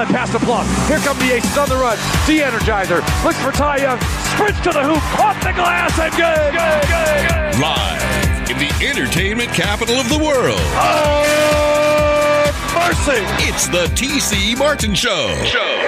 that pass to Plum. Here come the Aces on the run. De-Energizer looks for Ty Young. Sprints to the hoop. Off the glass and good. Good, good, good. Live in the entertainment capital of the world. Oh, mercy. It's the TC Martin Show. Show.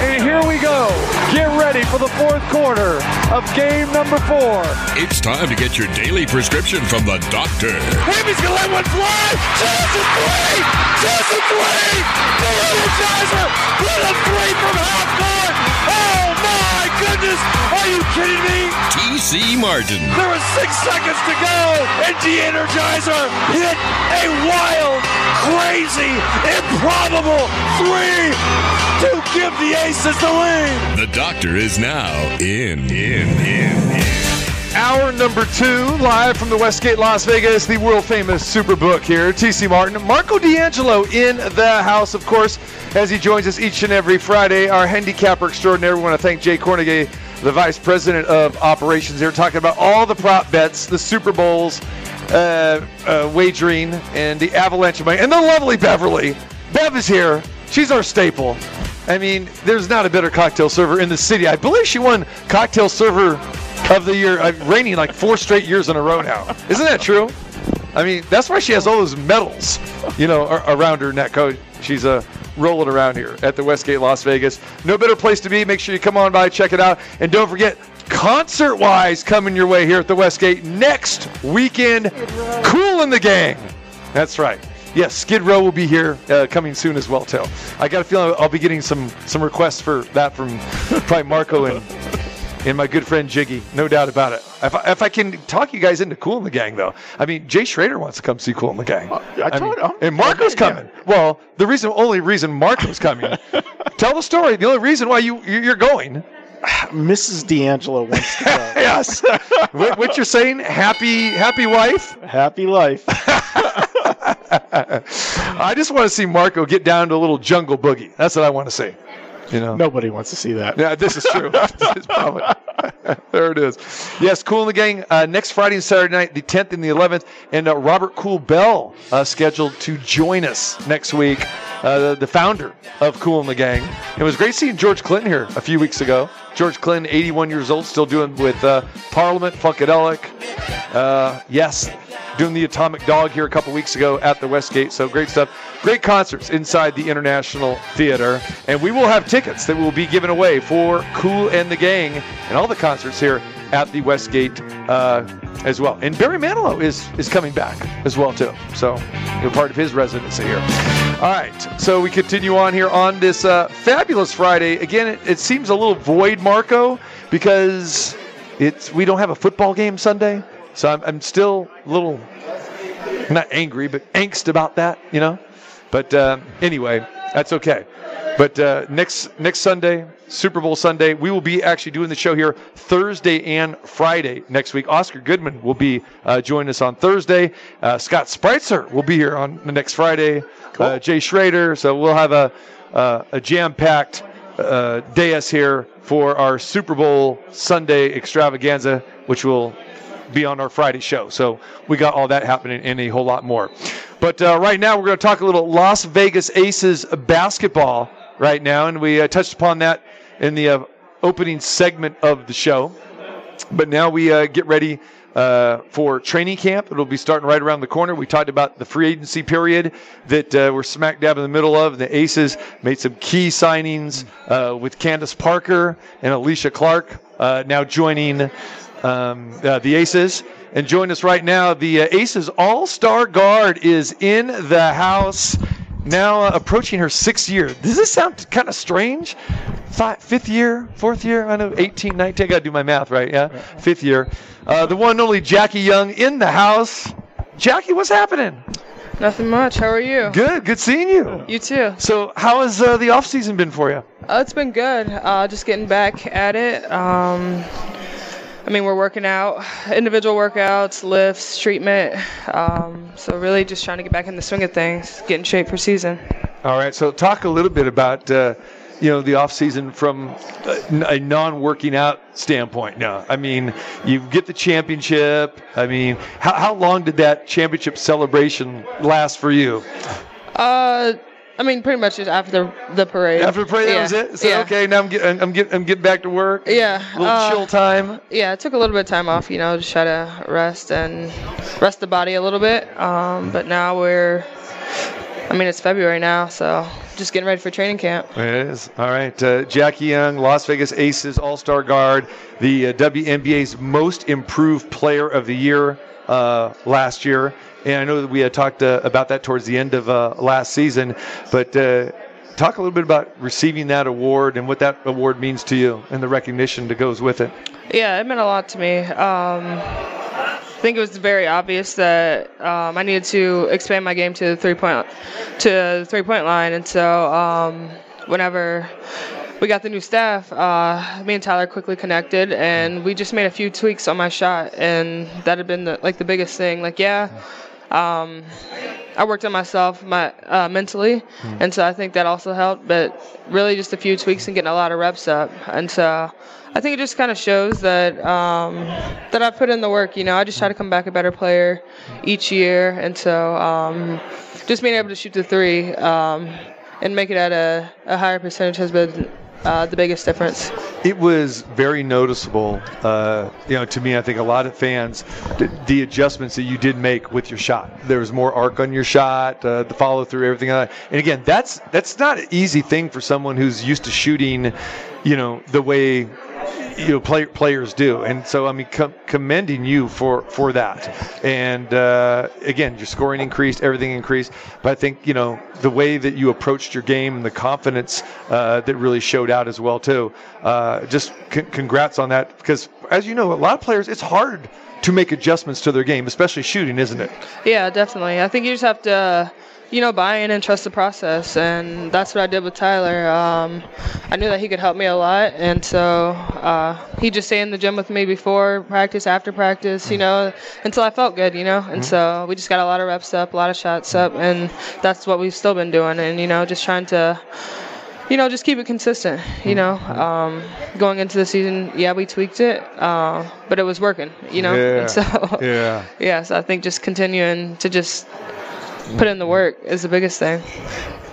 And here we go. Get ready for the fourth quarter of game number four. It's time to get your daily prescription from the doctor. Hammy's gonna let one fly. Just a three. Just a three. The energizer with a three from half court. Oh my goodness. Are you kidding me? TC Martin. There was six seconds to go, and the Energizer hit a wild, crazy, improbable three to give the Aces the lead. The doctor is now in, in, in, in. Hour number two, live from the Westgate, Las Vegas, the world famous Superbook here. TC Martin, Marco D'Angelo in the house, of course, as he joins us each and every Friday. Our handicapper extraordinaire. We want to thank Jay Kornegay, the vice president of operations here, talking about all the prop bets, the Super Bowls, uh, uh, wagering, and the avalanche of money, and the lovely Beverly. Bev is here. She's our staple. I mean, there's not a better cocktail server in the city. I believe she won cocktail server of the year, uh, reigning like four straight years in a row now. Isn't that true? I mean, that's why she has all those medals, you know, ar- around her neck. Oh, she's uh, rolling around here at the Westgate, Las Vegas. No better place to be. Make sure you come on by, check it out, and don't forget. Concert wise, coming your way here at the Westgate next weekend. Kool and the Gang. That's right. Yes, Skid Row will be here uh, coming soon as well, too. I got a feeling I'll be getting some some requests for that from probably Marco and and my good friend Jiggy, no doubt about it. If I, if I can talk you guys into Kool and the Gang, though, I mean Jay Schrader wants to come see Kool and the Gang. I told mean, him. and Marco's Okay, yeah. coming. Well, the reason, only reason Marco's coming. tell the story. The only reason why you you- you're going. Mrs. D'Angelo wants to go. Yes. what, what you're saying? Happy happy wife. Happy life. I just want to see Marco get down to a little jungle boogie. That's what I want to see. You know. Nobody wants to see that. Yeah, this is true. Probably- there it is. Yes, Kool and the Gang uh, next Friday and Saturday night, the 10th and the 11th, and uh, Robert Kool Bell uh, scheduled to join us next week. Uh, the, the founder of Kool and the Gang. It was great seeing George Clinton here a few weeks ago. George Clinton, 81 years old, still doing with uh, Parliament, Funkadelic. Uh, yes, doing the Atomic Dog here a couple weeks ago at the Westgate. So great stuff. Great concerts inside the International Theater. And we will have tickets that will be given away for Kool and the Gang and all the concerts here at the Westgate uh, as well. And Barry Manilow is, is coming back as well, too. So you're part of his residency here. All right. So we continue on here on this uh, fabulous Friday. Again, it, it seems a little void, Marco, because it's we don't have a football game Sunday. So I'm, I'm still a little not angry, but angst about that, you know. But uh, anyway, that's okay. But uh, next next Sunday, Super Bowl Sunday, we will be actually doing the show here Thursday and Friday next week. Oscar Goodman will be uh, joining us on Thursday. Uh, Scott Spreitzer will be here on the next Friday. Uh, Jay Schrader. So we'll have a uh, a jam packed uh, dais here for our Super Bowl Sunday extravaganza, which will be on our Friday show. So we got all that happening and a whole lot more. But uh, right now, we're going to talk a little Las Vegas Aces basketball right now. And we uh, touched upon that in the uh, opening segment of the show. But now we uh, get ready uh, for training camp. It'll be starting right around the corner. We talked about the free agency period that uh, we're smack dab in the middle of. The Aces made some key signings with Candace Parker and Alysha Clark now joining um, the Aces. And join us right now, the uh, Aces All Star Guard is in the house. Now uh, approaching her sixth year. Does this sound kind of strange? Fi fifth year, fourth year? I know 18, 19. I got to do my math right. Yeah, fifth year. Uh, the one and only Jackie Young in the house. Jackie, what's happening? Nothing much. How are you? Good, good seeing you. You too. So, how has uh, the off season been for you? Uh, it's been good. Uh, just getting back at it. Um, I mean, we're working out, individual workouts, lifts, treatment. Um, so really, just trying to get back in the swing of things, get in shape for season. All right. So, talk a little bit about uh, you know the off season from a, non-working out standpoint. now I mean you get the championship. I mean, how, how long did that championship celebration last for you? Uh, I mean, pretty much just after the, the parade. After the parade, that was it. So yeah. okay, now I'm getting I'm getting I'm getting back to work. Yeah, A little uh, chill time. Yeah, I took a little bit of time off, you know, just try to rest and rest the body a little bit. Um, but now we're, I mean, it's February now, so just getting ready for training camp. It is. All right. Uh, Jackie Young, Las Vegas Aces All Star Guard, the uh, WNBA's most improved player of the year uh, last year. And I know that we had talked uh, about that towards the end of uh, last season. But uh, talk a little bit about receiving that award and what that award means to you and the recognition that goes with it. Yeah, it meant a lot to me. Um, I think it was very obvious that um, I needed to expand my game to the three point to the three point line, and so um, whenever we got the new staff, uh, me and Tyler quickly connected, and we just made a few tweaks on my shot, and that had been the, like the biggest thing. Like, yeah. Um, I worked on myself my uh, mentally, and so I think that also helped. But really, just a few tweaks and getting a lot of reps up, and so I think it just kind of shows that um, that I put in the work. You know, I just try to come back a better player each year, and so um, just being able to shoot the three um, and make it at a, a higher percentage has been uh, the biggest difference. It was very noticeable, uh, you know, to me. I think a lot of fans, the, adjustments that you did make with your shot. There was more arc on your shot, uh, the follow through, everything like. And again, that's that's not an easy thing for someone who's used to shooting, you know, the way you know play, players do. And so i mean com- commending you for for that. And uh, again your scoring increased everything increased. But i think you know the way that you approached your game and the confidence uh, that really showed out as well too. Uh, just c- congrats on that. Because as you know a lot of players it's hard to make adjustments to their game especially shooting isn't it? Yeah, definitely. I think you just have to, you know, buy in and trust the process, and that's what I did with Tyler. Um, I knew that he could help me a lot, and so uh, he just stayed in the gym with me before practice, after practice, you know, until I felt good, you know. And so we just got a lot of reps up, a lot of shots up, and that's what we've still been doing, and you know, just trying to. You know, just keep it consistent. You know, um, going into the season, yeah, we tweaked it, uh, but it was working. You know, Yeah. and so yeah yeah, so I think just continuing to just put in the work is the biggest thing.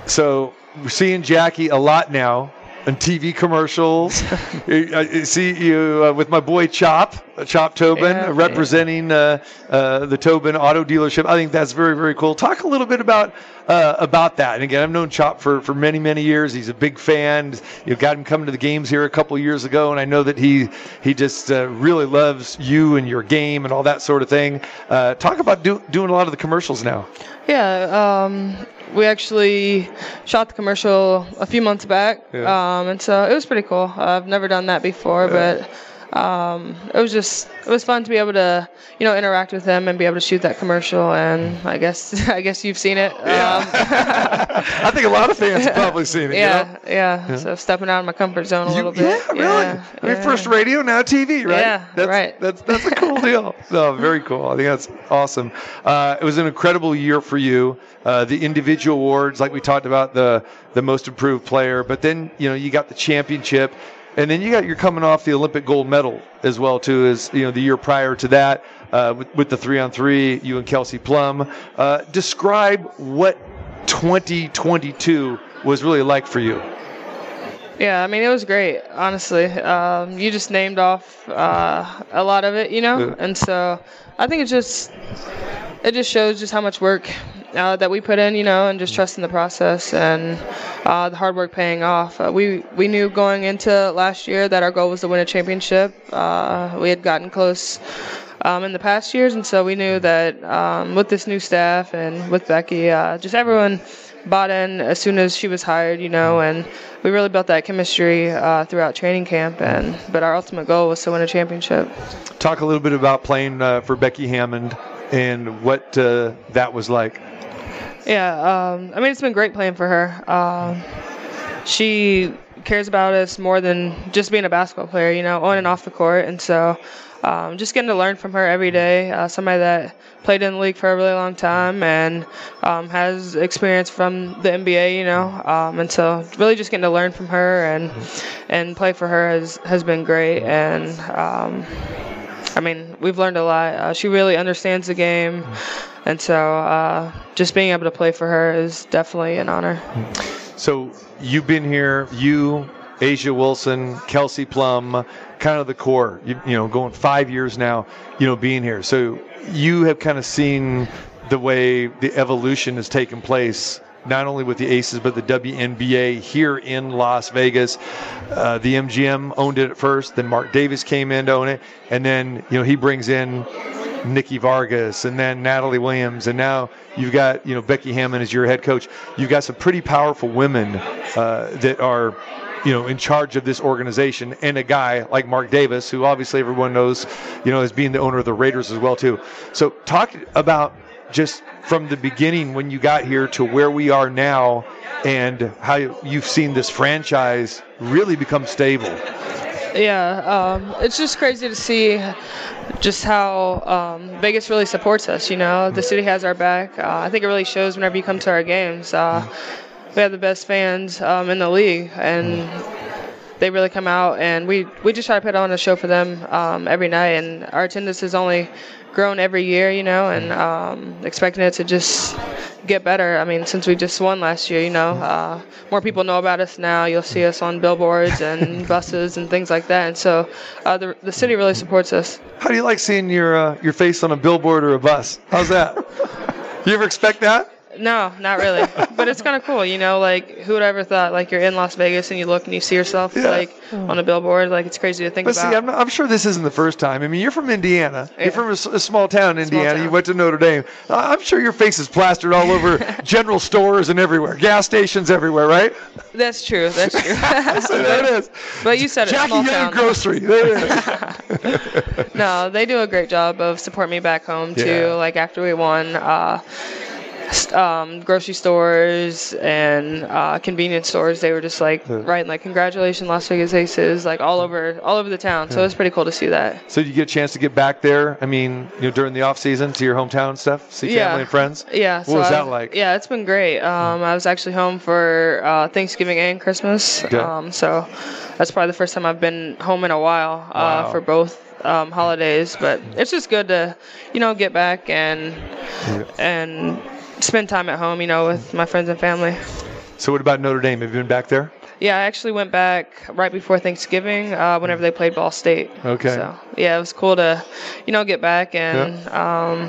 So we're seeing Jackie a lot now on TV commercials. I see you uh, with my boy Chop, uh, Chop Tobin, Yeah, uh, representing uh, uh, the Tobin Auto Dealership. I think that's very, very cool. Talk a little bit about uh, about that. And again, I've known Chop for, for many, many years. He's a big fan. You got him coming to the games here a couple years ago, and I know that he he just uh, really loves you and your game and all that sort of thing. Uh, talk about do, doing a lot of the commercials now. Yeah, um, we actually shot the commercial a few months back, Yeah. um, and so it was pretty cool. I've never done that before, but um, it was just it was fun to be able to you know interact with him and be able to shoot that commercial. And I guess I guess you've seen it. Um, I think a lot of fans have probably seen it. you know? yeah, yeah, So stepping out of my comfort zone a You- little bit. Yeah, really. I mean, yeah. first radio, now TV, right? Yeah, that's, right. That's that's a cool deal. No, very cool. I think that's awesome. Uh, it was an incredible year for you. Uh, the individual awards, like we talked about, the the most improved player, but then you know you got the championship, and then you got you're coming off the Olympic gold medal as well too as you know the year prior to that uh, with, with the three on three, you and Kelsey Plum. Uh, describe what 2022 was really like for you. Yeah, I mean it was great, honestly. Um, you just named off uh, a lot of it, you know, and so I think it just it just shows just how much work uh, that we put in, you know, and just trusting the process and uh, the hard work paying off. Uh, we we knew going into last year that our goal was to win a championship. Uh, we had gotten close. Um, in the past years, and so we knew that um, with this new staff and with Becky, uh, just everyone bought in as soon as she was hired, you know, and we really built that chemistry uh, throughout training camp. And but our ultimate goal was to win a championship. Talk a little bit about playing uh, for Becky Hammon and what uh, that was like. Yeah, um, I mean it's been great playing for her. Um, she cares about us more than just being a basketball player, you know, on and off the court, and so. Um, just getting to learn from her every day. Uh, somebody that played in the league for a really long time and um, has experience from the NBA, you know. Um, and so, really, just getting to learn from her and and play for her has has been great. And um, I mean, we've learned a lot. Uh, she really understands the game. and so uh, just being able to play for her is definitely an honor. So you've been here, you, A'ja Wilson, Kelsey Plum, kind of the core. You, you know, going five years now. You know, being here. So you have kind of seen the way the evolution has taken place. Not only with the Aces, but the WNBA here in Las Vegas. Uh, the MGM owned it at first, then Mark Davis came in to own it, and then you know he brings in Nikki Fargas and then Natalie Williams, and now you've got you know Becky Hammon as your head coach. You've got some pretty powerful women uh, that are you know in charge of this organization, and a guy like Mark Davis, who obviously everyone knows, you know, as being the owner of the Raiders as well too. So talk about just from the beginning when you got here to where we are now, and how you've seen this franchise really become stable. Yeah, um, it's just crazy to see just how um, Vegas really supports us. You know, the city has our back. Uh, I think it really shows whenever you come to our games. Uh, we have the best fans um, in the league, and they really come out. And we we just try to put on a show for them um, every night. And our attendance has only grown every year. You know, and um, expecting it to just get better. I mean, since we just won last year, you know, uh, more people know about us now. You'll see us on billboards and buses and things like that. And so uh, the, the city really supports us. How do you like seeing your uh, your face on a billboard or a bus? How's that? you ever expect that? No, not really. but it's kind of cool, you know. Like, who would ever thought? Like, you're in Las Vegas and you look and you see yourself Yeah. like on a billboard. Like, it's crazy to think But about. see, I'm, not, I'm sure this isn't the first time. I mean, you're from Indiana. Yeah. You're from a small town, in Indiana. You town. went to Notre Dame. I'm sure your face is plastered all over general stores and everywhere, gas stations everywhere, right? That's true. That's true. So there it is. but you said it. Jackie small Young town. Grocery. There it is. No, they do a great job of supporting me back home too. Yeah. Like after we won, uh, um, grocery stores and uh, convenience stores, they were just like writing like "Congratulations, Las Vegas Aces!" like all over all over the town. So it was pretty cool to see that. so you get a chance to get back there. I mean, you know, during the off season to your hometown and stuff, see Yeah. family and friends. Yeah. What so was I that like? Yeah, it's been great. Um, I was actually home for uh, Thanksgiving and Christmas. Um, so that's probably the first time I've been home in a while uh, Wow. for both um, holidays. But it's just good to, you know, get back and and spend time at home, you know, with my friends and family. So what about Notre Dame? Have you been back there? Yeah, I actually went back right before Thanksgiving, uh, whenever they played Ball State. Okay. So yeah, it was cool to, you know, get back and um,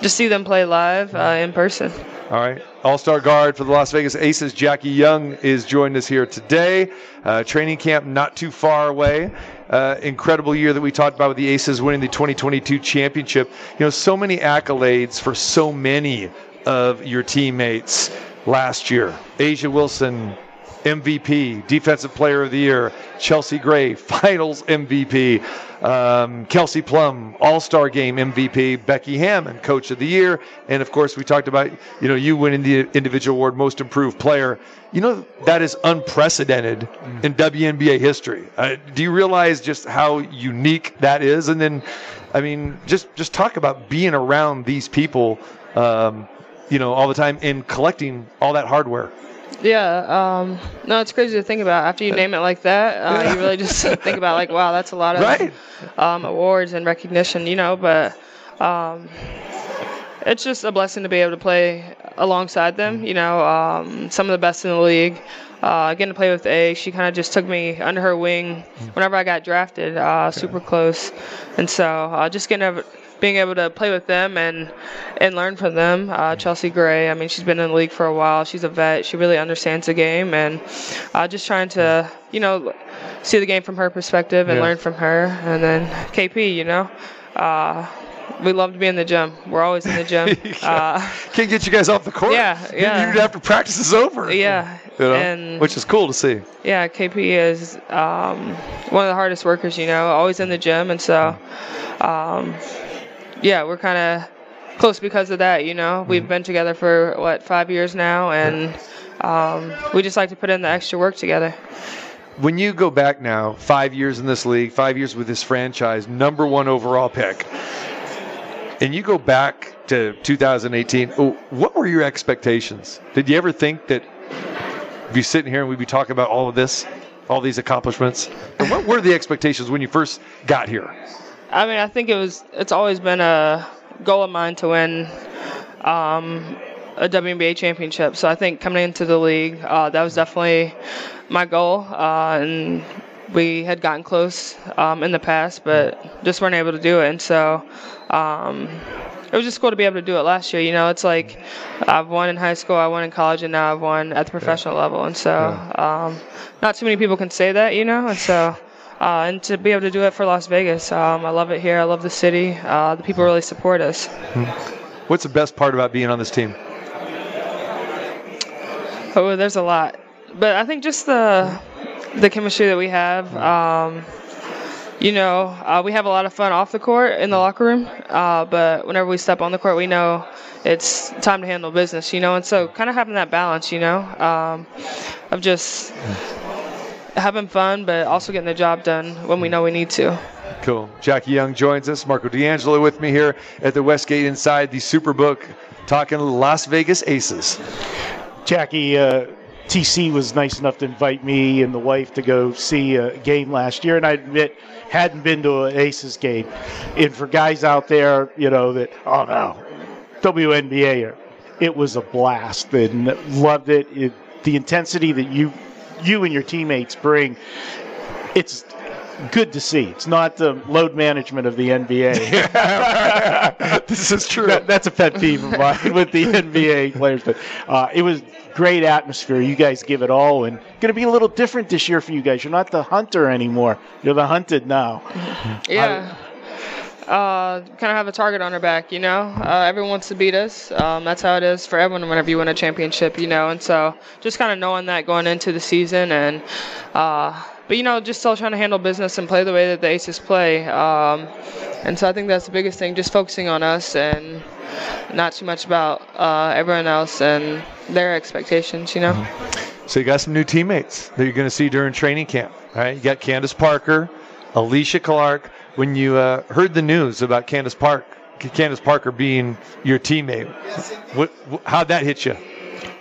just see them play live uh, in person. All right. All star guard for the Las Vegas Aces, Jackie Young, is joining us here today. Uh, training camp not too far away. Uh, incredible year that we talked about with the Aces winning the 2022 championship. You know, so many accolades for so many of your teammates last year. A'ja Wilson, MVP, Defensive Player of the Year. Chelsea Gray, Finals MVP. Um, Kelsey Plum, All Star Game MVP. Becky Hammon, Coach of the Year. And of course, we talked about you know you winning the individual award, Most Improved Player. You know that is unprecedented in WNBA history. Uh, do you realize just how unique that is? And then, I mean, just just talk about being around these people. Um, you know, all the time in collecting all that hardware. Yeah, um, no, it's crazy to think about. After you name it like that, uh, you really just think about like, wow, that's a lot of Right. um, awards and recognition, you know. But um, it's just a blessing to be able to play alongside them. You know, um, some of the best in the league. Uh, getting to play with A, she kind of just took me under her wing whenever I got drafted, uh, super close, and so uh, just getting able, being able to play with them and and learn from them. Uh, Chelsea Gray, I mean, she's been in the league for a while. She's a vet. She really understands the game, and uh, just trying to you know see the game from her perspective and Yeah. learn from her. And then KP, you know. Uh, we love to be in the gym. We're always in the gym. Uh, Can't get you guys off the court. Yeah, yeah. You'd have to practice is over. yeah, You know? and Which is cool to see. yeah, KP is um, one of the hardest workers. You know, always in the gym, and so um, yeah, we're kind of close because of that. You know, we've Mm-hmm. been together for what five years now, and um, we just like to put in the extra work together. When you go back now, five years in this league, five years with this franchise, number one overall pick, and you go back to 2018, oh, what were your expectations? Did you ever think that we'd be sitting here and we'd be talking about all of this, all these accomplishments? And what were the expectations when you first got here? I mean, I think it was. It's always been a goal of mine to win um, a WNBA championship. So I think coming into the league, uh, that was definitely my goal. Uh, and we had gotten close um, in the past, but just weren't able to do it. And so um, it was just cool to be able to do it last year. You know, it's like I've won in high school, I won in college, and now I've won at the professional level. And so um, not too many people can say that, you know. And so. Uh, and to be able to do it for Las Vegas, um, I love it here. I love the city. Uh, the people really support us. What's the best part about being on this team? Oh, there's a lot, but I think just the the chemistry that we have. Um, you know, uh, we have a lot of fun off the court in the locker room, uh, but whenever we step on the court, we know it's time to handle business. You know, and so kind of having that balance, you know, um, of just having fun, but also getting the job done when we know we need to. Cool. Jackie Young joins us. Marco D'Angelo with me here at the Westgate inside the Superbook, talking Las Vegas Aces. Jackie, uh, TC was nice enough to invite me and the wife to go see a game last year, and I admit hadn't been to an Aces game. And for guys out there, you know that oh no, WNBA, it was a blast and loved it. it the intensity that you you and your teammates bring, it's good to see. It's not the load management of the NBA. this is true. That- that's a pet peeve of mine with the NBA players. But uh, it was great atmosphere. You guys give it all, and going to be a little different this year for you guys. You're not the hunter anymore. You're the hunted now. Yeah. Uh, kind of have a target on our back, you know. Uh, everyone wants to beat us. Um, that's how it is for everyone whenever you win a championship, you know. And so, just kind of knowing that going into the season, and uh, but you know, just still trying to handle business and play the way that the Aces play. Um, and so, I think that's the biggest thing, just focusing on us and not too much about uh, everyone else and their expectations, you know. So you got some new teammates that you're going to see during training camp. Right, you got Candace Parker, Alysha Clark. When you uh, heard the news about Candace Park, Candace Parker being your teammate, what, wh- how'd that hit you?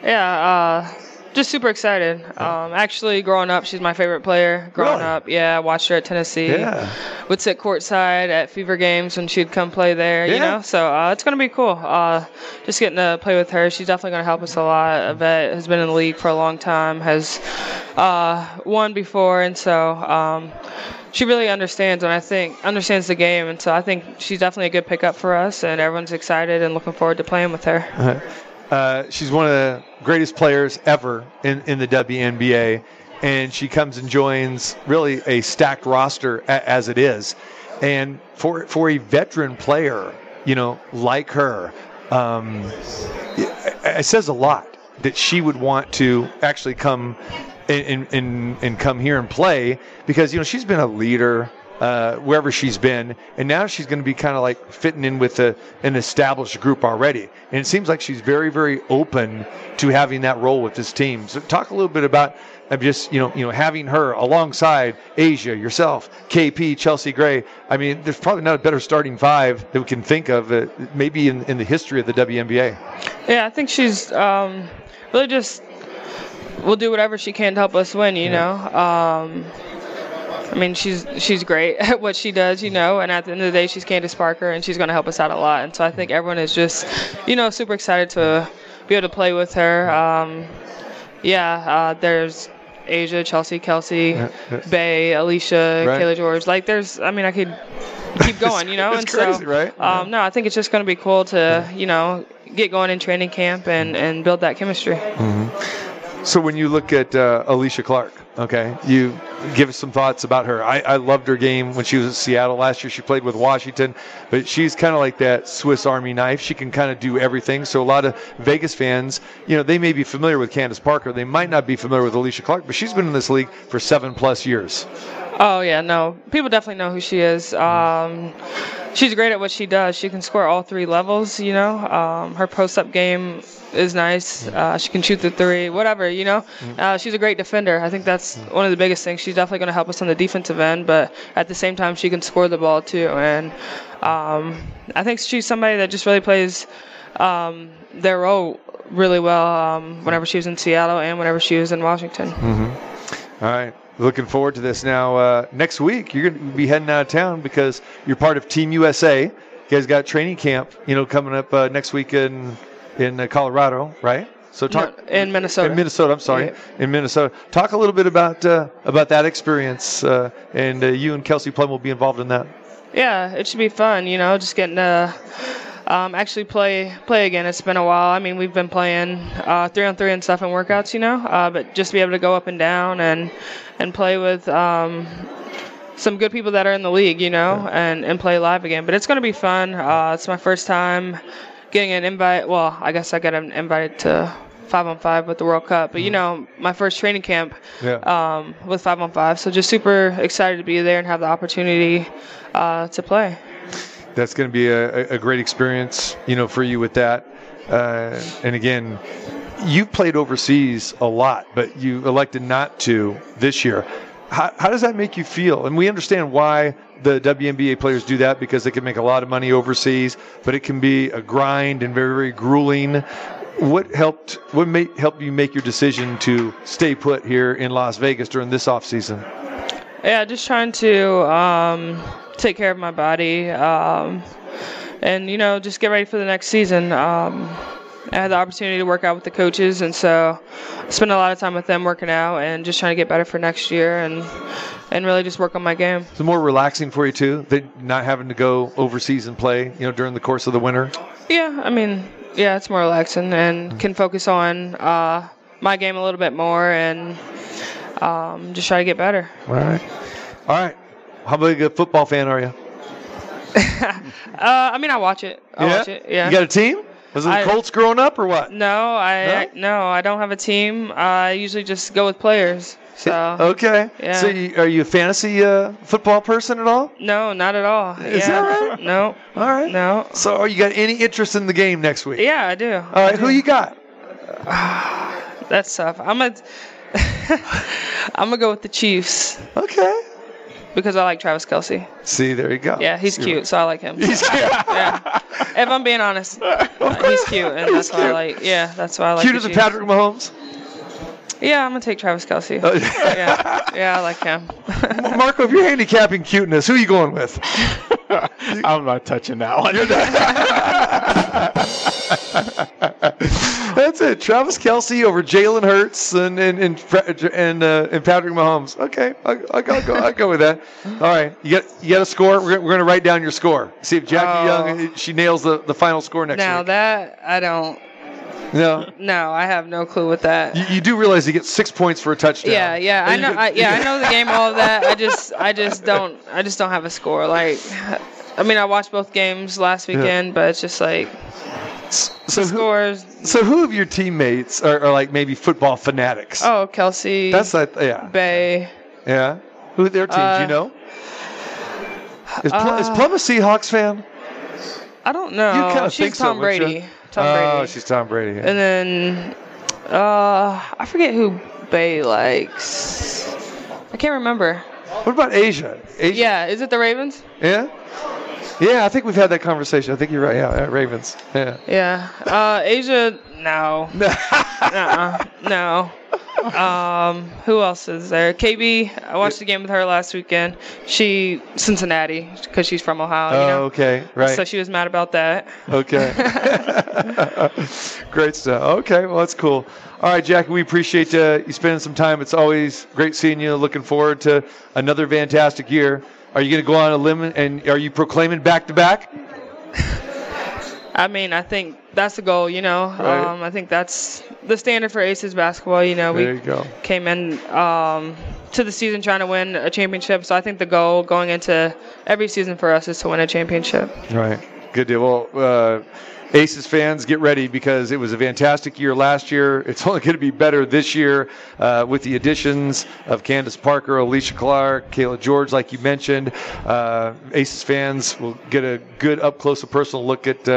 Yeah, uh, just super excited. Um, actually, growing up, she's my favorite player. Growing Really? up, yeah, I watched her at Tennessee. Yeah. Would sit courtside at Fever games when she'd come play there. yeah. You know, so uh, it's gonna be cool. Uh, just getting to play with her. She's definitely gonna help us a lot. Yvette has been in the league for a long time. Has uh, won before, and so. Um, she really understands, and I think understands the game, and so I think she's definitely a good pickup for us, and everyone's excited and looking forward to playing with her. Uh, she's one of the greatest players ever in, in the WNBA, and she comes and joins really a stacked roster a, as it is. And for for a veteran player, you know, like her, um, it, it says a lot that she would want to actually come and, and, and come here and play because you know she's been a leader uh, wherever she's been, and now she's going to be kind of like fitting in with a, an established group already. And it seems like she's very, very open to having that role with this team. So talk a little bit about uh, just you know you know having her alongside A'ja, yourself, KP, Chelsea Gray. I mean, there's probably not a better starting five that we can think of, uh, maybe in, in the history of the WNBA. Yeah, I think she's um, really just will do whatever she can to help us win. You know, um, I mean, she's she's great at what she does. You know, and at the end of the day, she's Candace Parker, and she's going to help us out a lot. And so I think everyone is just, you know, super excited to be able to play with her. Um, yeah, uh, there's. A'ja, Chelsea, Kelsey, Bay, Alysha, Right. Cayla George. Like, there's, I mean, I could keep going, you know? It's and crazy, so, right? Um, no, I think it's just going to be cool to, you know, get going in training camp and, and build that chemistry. So when you look at uh, Alysha Clark, okay, you give some thoughts about her. I, I loved her game when she was in Seattle last year. She played with Washington, but she's kind of like that Swiss Army knife. She can kind of do everything. So a lot of Vegas fans, you know, they may be familiar with Candace Parker. They might not be familiar with Alysha Clark, but she's been in this league for seven plus years. Oh yeah, no, people definitely know who she is. Um, she's great at what she does. She can score all three levels. You know, um, her post-up game is nice. Uh, she can shoot the three, whatever. You know, uh, she's a great defender. I think that's one of the biggest things. She's definitely going to help us on the defensive end, but at the same time, she can score the ball too. And um, I think she's somebody that just really plays um, their role really well. Um, whenever she was in Seattle and whenever she was in Washington. All right. Looking forward to this. Now, uh, next week, you're going to be heading out of town because you're part of Team USA. You guys got training camp, you know, coming up uh, next week in in uh, Colorado, right? So talk No, in Minnesota. In Minnesota, I'm sorry, Yeah. in Minnesota. Talk a little bit about uh, about that experience, uh, and uh, you and Kelsey Plum will be involved in that. Yeah, it should be fun. You know, just getting to um, actually play play again. It's been a while. I mean, we've been playing uh, three on three and stuff and workouts. You know, uh, but just to be able to go up and down and and play with. Um, some good people that are in the league, you know, and, and play live again. But it's going to be fun. Uh, it's my first time getting an invite. Well, I guess I got an invite to five on five with the World Cup. But you know, my first training camp Yeah. um, with five on five. So just super excited to be there and have the opportunity uh, to play. That's going to be a, a great experience, you know, for you with that. Uh, and again, you've played overseas a lot, but you elected not to this year. How, how does that make you feel? And we understand why the WNBA players do that because they can make a lot of money overseas, but it can be a grind and very, very grueling. What helped? What made help you make your decision to stay put here in Las Vegas during this off season? Yeah, just trying to um, take care of my body, um, and you know, just get ready for the next season. Um, I had the opportunity to work out with the coaches, and so I spent a lot of time with them working out and just trying to get better for next year, and and really just work on my game. It's more relaxing for you too, than not having to go overseas and play, you know, during the course of the winter. Yeah, I mean, yeah, it's more relaxing and can focus on uh, my game a little bit more and um, just try to get better. All right. All right. How big a football fan are you? Uh, I mean, I watch it. I watch it. Yeah. You got a team? Was it the I- Colts growing up or what? No, I no? I don't have a team. I usually just go with players. So Okay. Yeah. So you, are you a fantasy uh, football person at all? no, not at all. Is yeah. that right? No, All right. no. So are you got any interest in the game next week? Yeah, I do. All right. Who you got? That's tough. I'm a. I'm gonna go with the Chiefs Okay. because I like Travis Kelce. See, there you go. Yeah, he's See, cute, so I like him. He's cute. yeah. If I'm being honest, uh, he's cute, and that's why I like. Yeah, that's why I like. Cuter than Patrick Mahomes. Yeah, I'm gonna take Travis Kelce. Oh, yeah, yeah, I like him. Marco, if you're handicapping cuteness, who are you going with? I'm not touching that one. That's it. Travis Kelce over Jalen Hurts and and and, and, uh, and Patrick Mahomes. Okay, I'll, I'll, go, I'll go. With that. All right, you got you got a score. We're, gonna- we're going to write down your score. See if Jackie Oh. Young she nails the, the final score next now week. that I don't. No, No, I have no clue with that. you, you do realize you get six points for a touchdown. Yeah, yeah, I know. get- I, yeah, I know the game, all of that. I just, I just don't, I just don't have a score. Like, I mean, I watched both games last weekend, but it's just like So who, scores. so who of your teammates are, are like maybe football fanatics? Oh, Kelsey, That's like yeah, Bay. yeah. Who their team? do Uh, you know? Is, Plum, is uh, Plum a Seahawks fan? I don't know. You kinda she's think Tom you? Brady. Tom oh, Brady. she's Tom Brady. And then, uh, I forget who Bay likes. I can't remember. What about A'ja? A'ja? Yeah, is it the Ravens? Yeah? Yeah, I think we've had that conversation. I think you're right. Yeah, Ravens. Yeah. Yeah. Uh, A'ja, no. uh-uh, no. Um, who else is there? KB. I watched the game with her last weekend. She Cincinnati because she's from Ohio. Oh, you know. okay. Right. So she was mad about that. okay. great stuff. Okay, well, that's cool. All right, Jackie, we appreciate uh, you spending some time. It's always great seeing you. Looking forward to another fantastic year. Are you going to go on a limb and are you proclaiming back to back? I mean, I think that's the goal. You know. Right. Um, I think that's the standard for Aces basketball. You know, There we you came in um, to the season trying to win a championship. So I think the goal going into every season for us is to win a championship. Right. Good deal. Well, uh, Aces fans, get ready because it was a fantastic year last year. It's only going to be better this year uh, with the additions of Candace Parker, Alysha Clark, Cayla George, like you mentioned. Uh, Aces fans will get a good up close and personal look at.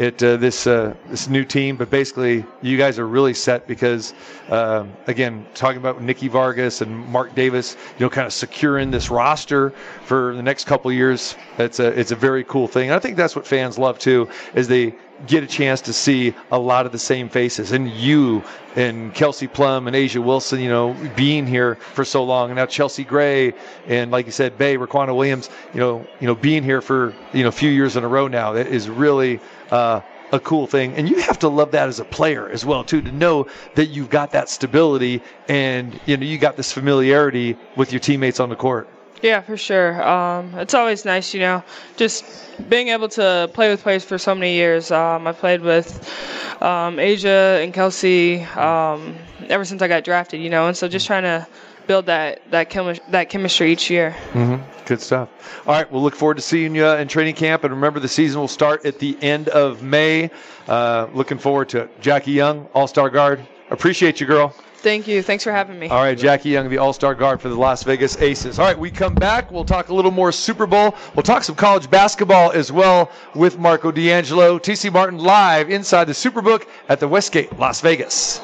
At uh, this uh, this new team, but basically you guys are really set because um, again, talking about Nikki Fargas and Mark Davis, you know, kind of securing this roster for the next couple years. It's a it's a very cool thing. I think that's what fans love too, is they get a chance to see a lot of the same faces, and you and Kelsey Plum and A'ja Wilson, you know, being here for so long, and now Chelsea Gray and like you said, Bay Riquna Williams, you know, you know, being here for you know a few years in a row now. That is really uh, a cool thing, and you have to love that as a player as well too to know that you've got that stability and you know you got this familiarity with your teammates on the court. Yeah, for sure. Um, it's always nice, you know, just being able to play with players for so many years. Um, I played with um, A'ja and Kelsey um, ever since I got drafted, you know, and so just trying to build that that, chemi- that chemistry each year. Mm-hmm. Good stuff. All right, we'll look forward to seeing you in training camp, and remember the season will start at the end of May. Uh, looking forward to it. Jackie Young, All Star guard. Appreciate you, girl. Thank you. Thanks for having me. All right, Jackie Young, the All Star guard for the Las Vegas Aces. All right, we come back. We'll talk a little more Super Bowl. We'll talk some college basketball as well with Marco D'Angelo. TC Martin live inside the Superbook at the Westgate, Las Vegas.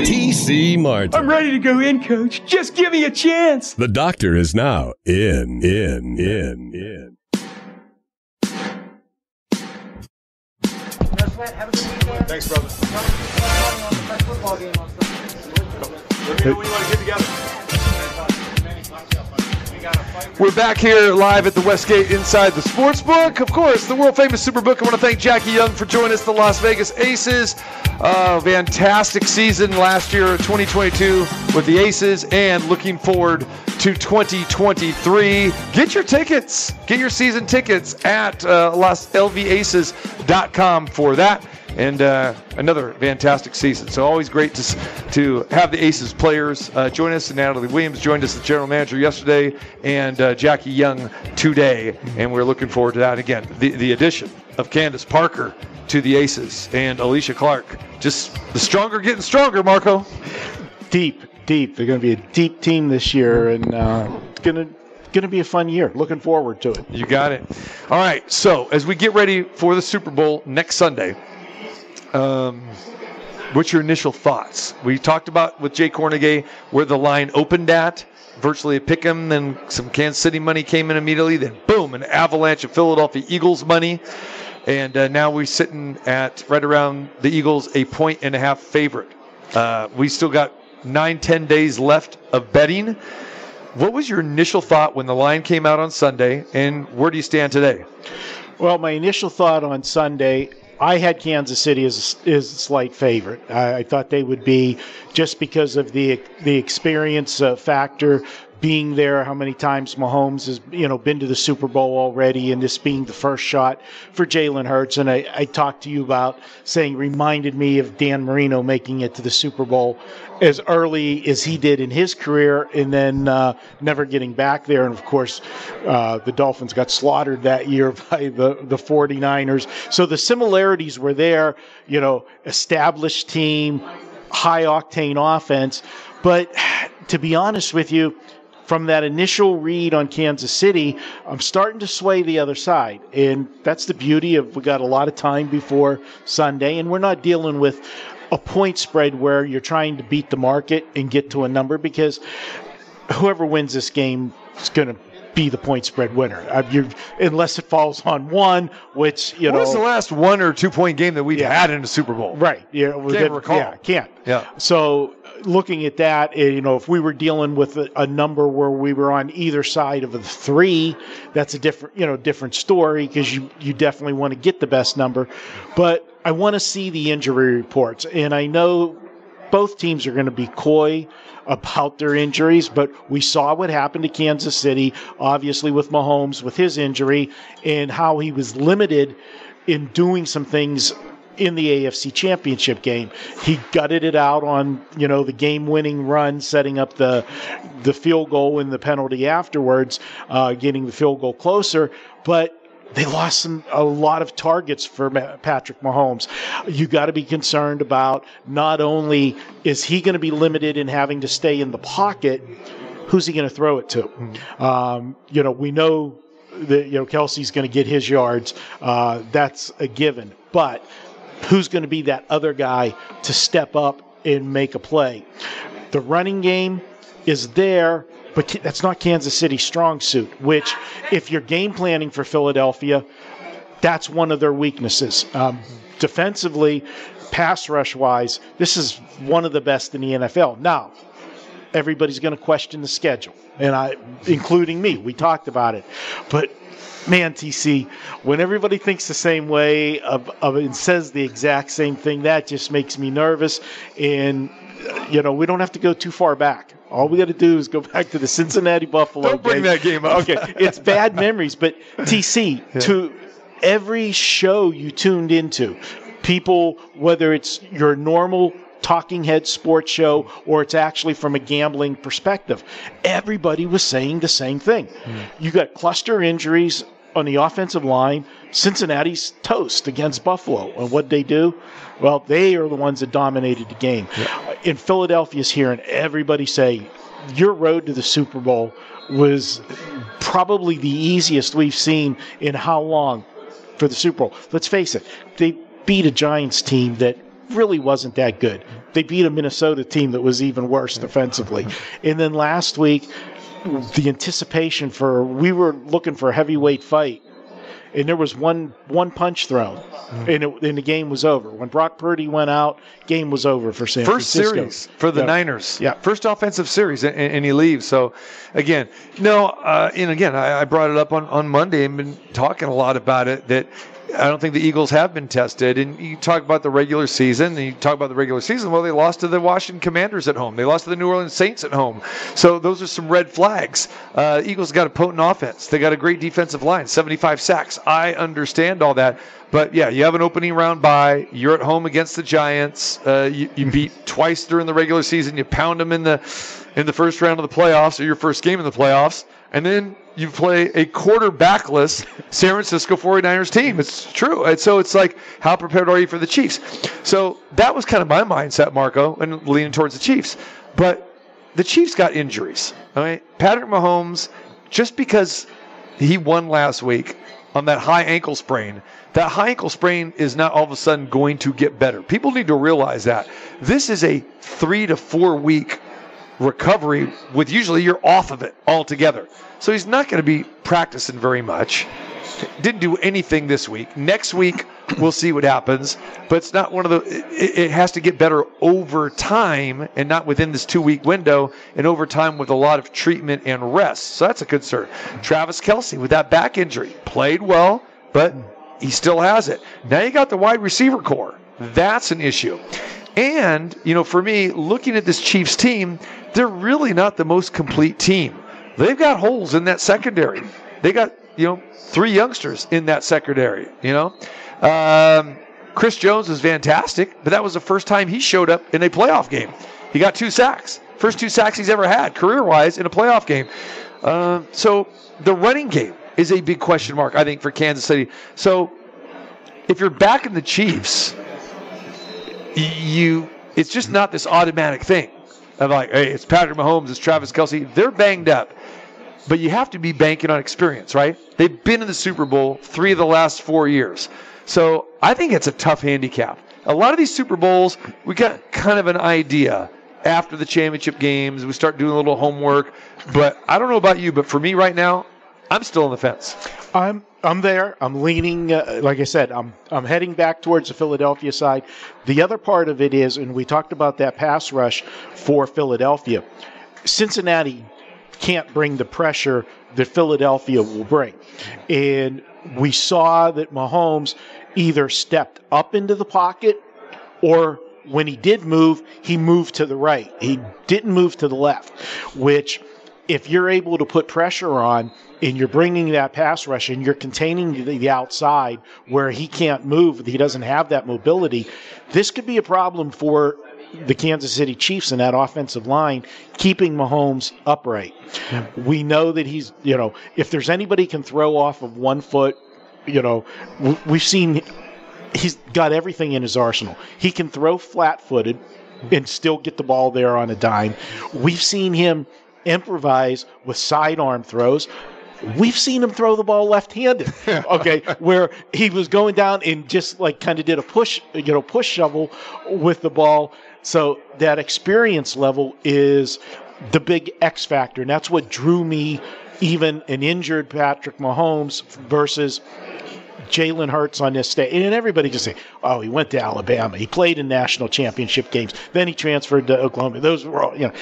TC Martin. I'm ready to go in, coach. Just give me a chance. The doctor is now in, in, in, in. Thanks, brother. We're back here live at the Westgate inside the Sportsbook. Of course, the world famous Superbook. I want to thank Jackie Young for joining us, the Las Vegas Aces. Uh, fantastic season last year, 2022, with the Aces, and looking forward to 2023. Get your tickets, get your season tickets at uh, loslvaces.com for that and uh, another fantastic season. So always great to to have the Aces players uh, join us. And Natalie Williams joined us, the general manager yesterday, and uh, Jackie Young today, and we're looking forward to that again. The the addition of Candace Parker to the Aces and Alysha Clark, just the stronger getting stronger. Marco, deep, deep. They're going to be a deep team this year, and uh, it's going to going to be a fun year. Looking forward to it. You got it. All right. So as we get ready for the Super Bowl next Sunday. Um, what's your initial thoughts? We talked about with Jay Kornegay where the line opened at, virtually a pick 'em, then some Kansas City money came in immediately, then boom, an avalanche of Philadelphia Eagles money. And uh, now we're sitting at right around the Eagles, a point and a half favorite. Uh, we still got nine, ten days left of betting. What was your initial thought when the line came out on Sunday, and where do you stand today? Well, my initial thought on Sunday, I had Kansas City as is a slight favorite. I, I, thought they would be just because of the the experience uh, factor being there, how many times Mahomes has you know been to the Super Bowl already, and this being the first shot for Jalen Hurts. And I, I talked to you about saying reminded me of Dan Marino making it to the Super Bowl as early as he did in his career, and then uh, never getting back there. And of course, uh, the Dolphins got slaughtered that year by the the 49ers. So the similarities were there. You know, established team, high octane offense, but to be honest with you from that initial read on Kansas City, I'm starting to sway the other side. And that's the beauty of we got a lot of time before Sunday, and we're not dealing with a point spread where you're trying to beat the market and get to a number because whoever wins this game is going to be the point spread winner. Uh, unless it falls on one, which you what know. What was the last one or two point game that we've yeah. had in a Super Bowl? Right. Yeah. Can't that, recall. Yeah. Can't. Yeah. So looking at that, eh, you know, if we were dealing with a, a, number where we were on either side of the three, that's a different, you know, different story because you you definitely want to get the best number. But I want to see the injury reports, and I know both teams are going to be coy about their injuries, but we saw what happened to Kansas City, obviously with Mahomes with his injury and how he was limited in doing some things in the AFC Championship game. He gutted it out on, you know, the game-winning run, setting up the the field goal and the penalty afterwards, uh, getting the field goal closer. But they lost some, a lot of targets for Patrick Mahomes. You got to be concerned about not only is he going to be limited in having to stay in the pocket, who's he going to throw it to? Um, you know, we know that you know Kelce's going to get his yards. Uh, that's a given, but who's going to be that other guy to step up and make a play? The running game is there, but that's not Kansas City's strong suit, which, if you're game planning for Philadelphia, that's one of their weaknesses. Um, defensively, pass rush wise, this is one of the best in the NFL. Now, everybody's going to question the schedule, and I, including me. We talked about it, but man, TC, when everybody thinks the same way of, of and says the exact same thing, that just makes me nervous. And uh, you know, we don't have to go too far back. All we got to do is go back to the Cincinnati Buffalo. Don't bring game. that game up. Okay, it's bad memories, but TC yeah. to every show you tuned into, people, whether it's your normal talking head sports show or it's actually from a gambling perspective. Everybody was saying the same thing. Mm. You got cluster injuries on the offensive line. Cincinnati's toast against Buffalo. And what they do? Well, they are the ones that dominated the game. Yeah. In Philadelphia's hearing everybody say, your road to the Super Bowl was probably the easiest we've seen in how long for the Super Bowl. Let's face it, they beat a Giants team that really wasn't that good. They beat a Minnesota team that was even worse defensively. And then last week, the anticipation for we were looking for a heavyweight fight and there was one one punch thrown, mm-hmm. and, it, and, the game was over. When Brock Purdy went out, game was over for San First Francisco. series for the yeah. Niners. Yeah, first offensive series, and, and he leaves. So, again, no, uh, and again, I, I, brought it up on on Monday and been talking a lot about it that I don't think the Eagles have been tested. And you talk about the regular season, and you talk about the regular season. Well, they lost to the Washington Commanders at home. They lost to the New Orleans Saints at home. So those are some red flags. Uh, Eagles got a potent offense. They got a great defensive line, 75 sacks. I understand all that. But yeah, you have an opening round bye. You're at home against the Giants. Uh, you, you beat twice during the regular season. You pound them in the in the first round of the playoffs or your first game in the playoffs and then you play a quarterbackless San Francisco 49ers team. It's true. And so it's like, how prepared are you for the Chiefs? So that was kind of my mindset, Marco, and leaning towards the Chiefs. But the Chiefs got injuries. All right. Patrick Mahomes, just because he won last week on that high ankle sprain, that high ankle sprain is not all of a sudden going to get better. People need to realize that. This is a three to four week recovery with usually you're off of it altogether. So he's not going to be practicing very much. Didn't do anything this week. Next week, we'll see what happens. But it's not one of the, it, it has to get better over time and not within this two week window and over time with a lot of treatment and rest. So that's a concern. Travis Kelce with that back injury played well, but he still has it. Now you got the wide receiver corps. That's an issue. And, you know, for me, looking at this Chiefs team, they're really not the most complete team. They've got holes in that secondary. They got, you know, three youngsters in that secondary, you know. Um, Chris Jones is fantastic, but that was the first time he showed up in a playoff game. He got two sacks. First two sacks he's ever had career wise in a playoff game. Uh, so the running game is a big question mark, I think, for Kansas City. So if you're backing the Chiefs, you it's just not this automatic thing of like, hey, it's Patrick Mahomes, it's Travis Kelce. They're banged up, but you have to be banking on experience, right? They've been in the Super Bowl three of the last four years. So I think it's a tough handicap. A lot of these Super Bowls, we got kind of an idea after the championship games. We start doing a little homework. But I don't know about you, but for me right now, I'm still on the fence. I'm I'm there. I'm leaning. Uh, like I said, I'm I'm heading back towards the Philadelphia side. The other part of it is, and we talked about that pass rush for Philadelphia. Cincinnati can't bring the pressure that Philadelphia will bring, and we saw that Mahomes either stepped up into the pocket or when he did move, he moved to the right. He didn't move to the left, which if you're able to put pressure on and you're bringing that pass rush and you're containing the, the outside where he can't move, he doesn't have that mobility, this could be a problem for the Kansas City Chiefs and that offensive line keeping Mahomes upright. Yeah. We know that he's, you know, if there's anybody can throw off of one foot, you know, we've seen he's got everything in his arsenal. He can throw flat footed and still get the ball there on a dime. We've seen him improvise with sidearm throws. We've seen him throw the ball left-handed. Okay, where he was going down and just like kind of did a push, you know, push shovel with the ball. So that experience level is the big X factor, and that's what drew me even an injured Patrick Mahomes versus Jalen Hurts on this stage. And everybody just say, oh, he went to Alabama. He played in national championship games. Then he transferred to Oklahoma. Those were all, you know.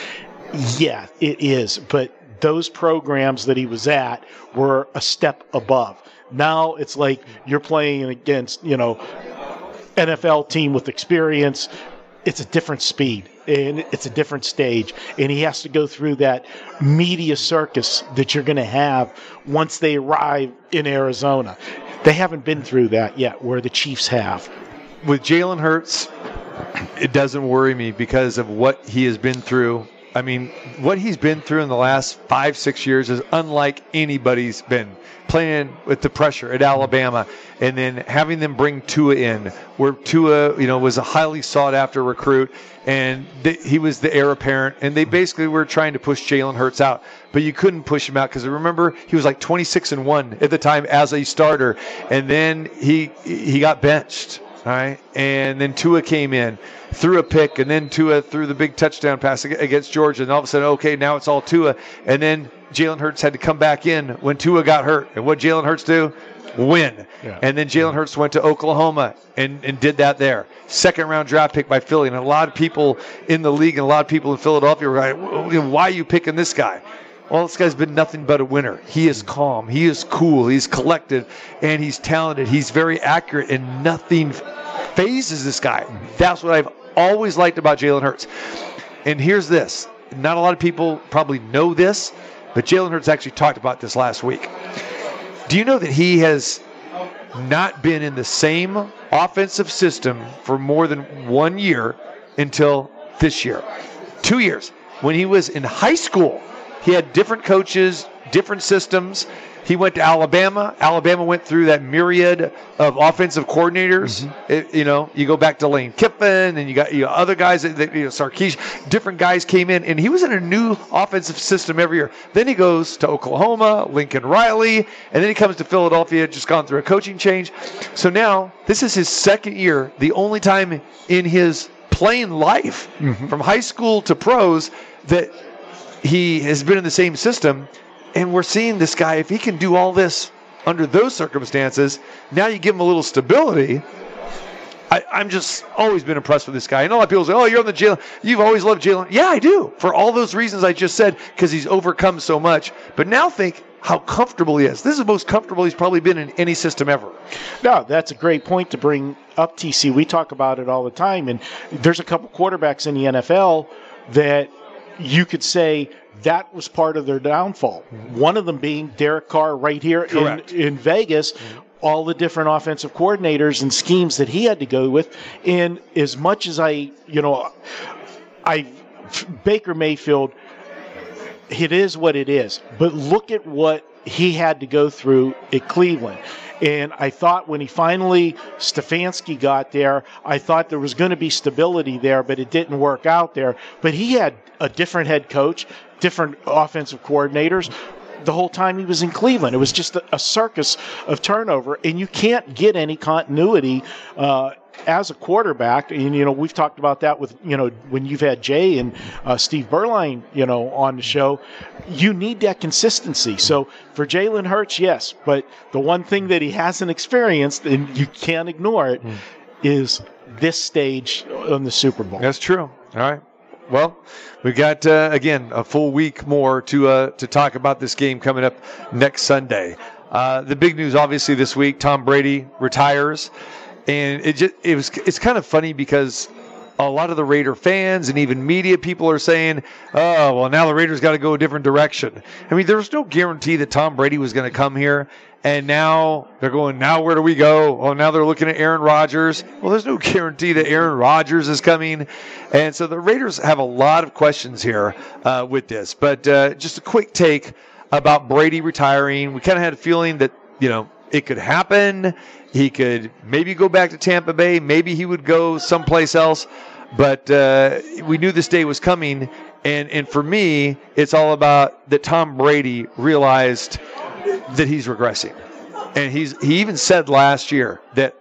Yeah, it is. But those programs that he was at were a step above. Now it's like you're playing against, you know, NFL team with experience. It's a different speed and it's a different stage. And he has to go through that media circus that you're going to have once they arrive in Arizona. They haven't been through that yet, where the Chiefs have. With Jalen Hurts, it doesn't worry me because of what he has been through. I mean, what he's been through in the last five, six years is unlike anybody's been playing with the pressure at Alabama and then having them bring Tua in, where Tua, you know, was a highly sought after recruit and th- he was the heir apparent. And they basically were trying to push Jalen Hurts out, but you couldn't push him out because remember he was like 26 and one at the time as a starter, and then he he got benched. All right, and then Tua came in, threw a pick, and then Tua threw the big touchdown pass against Georgia, and all of a sudden, okay, now it's all Tua, and then Jalen Hurts had to come back in when Tua got hurt, and what Jalen Hurts do? Win. Yeah. And then Jalen Hurts went to Oklahoma and, and did that there. Second round draft pick by Philly, and a lot of people in the league and a lot of people in Philadelphia were like, why are you picking this guy? Well, this guy's been nothing but a winner. He is calm. He is cool. He's collected, and he's talented. He's very accurate, and nothing fazes this guy. That's what I've always liked about Jalen Hurts. And here's this: not a lot of people probably know this, but Jalen Hurts actually talked about this last week. Do you know that he has not been in the same offensive system for more than one year until this year? Two years. When he was in high school, he had different coaches, different systems. He went to Alabama. Alabama went through that myriad of offensive coordinators. Mm-hmm. It- you know, you go back to Lane Kiffin, and you got you know, other guys, that, that, you know, Sarkisian. Different guys came in, and he was in a new offensive system every year. Then he goes to Oklahoma, Lincoln Riley, and then he comes to Philadelphia. Just gone through a coaching change. So now this is his second year, the only time in his playing life, mm-hmm. from high school to pros, that he has been in the same system, and we're seeing this guy. If he can do all this under those circumstances, now you give him a little stability. I, I'm just always been impressed with this guy. And a lot of people say, "Oh, you're on the Jalen. You've always loved Jalen." Yeah, I do for all those reasons I just said because he's overcome so much. But now think how comfortable he is. This is the most comfortable he's probably been in any system ever. No, that's a great point to bring up, TC. We talk about it all the time, and there's a couple quarterbacks in the NFL that you could say that was part of their downfall. Mm-hmm. One of them being Derek Carr right here in, Correct. in Vegas. Mm-hmm. All the different offensive coordinators and schemes that he had to go with, and as much as I, you know, I Baker Mayfield it is what it is. But look at what he had to go through at Cleveland. And I thought when he finally Stefanski got there, I thought there was going to be stability there, but it didn't work out there. But he had a different head coach, different offensive coordinators the whole time he was in Cleveland. It was just a, circus of turnover, and you can't get any continuity uh, as a quarterback. And you know we've talked about that with you know when you've had Jay and uh, Steve Berline, you know, on the show. You need that consistency. So for Jalen Hurts, yes, but the one thing that he hasn't experienced, and you can't ignore it, is this stage on the Super Bowl. That's true. All right. Well, we've got uh, again a full week more to uh, to talk about this game coming up next Sunday. Uh, the big news, obviously, this week: Tom Brady retires, and it just it was it's kind of funny because a lot of the Raider fans and even media people are saying, "Oh, well, now the Raiders got to go a different direction." I mean, there was no guarantee that Tom Brady was going to come here, and now they're going. Now where do we go? Oh, now they're looking at Aaron Rodgers. Well, there's no guarantee that Aaron Rodgers is coming, and so the Raiders have a lot of questions here uh, with this. But uh, just a quick take about Brady retiring. We kind of had a feeling that you know it could happen. He could maybe go back to Tampa Bay. Maybe he would go someplace else. But uh, we knew this day was coming. And, and for me, it's all about that Tom Brady realized that he's regressing. And he's he even said last year that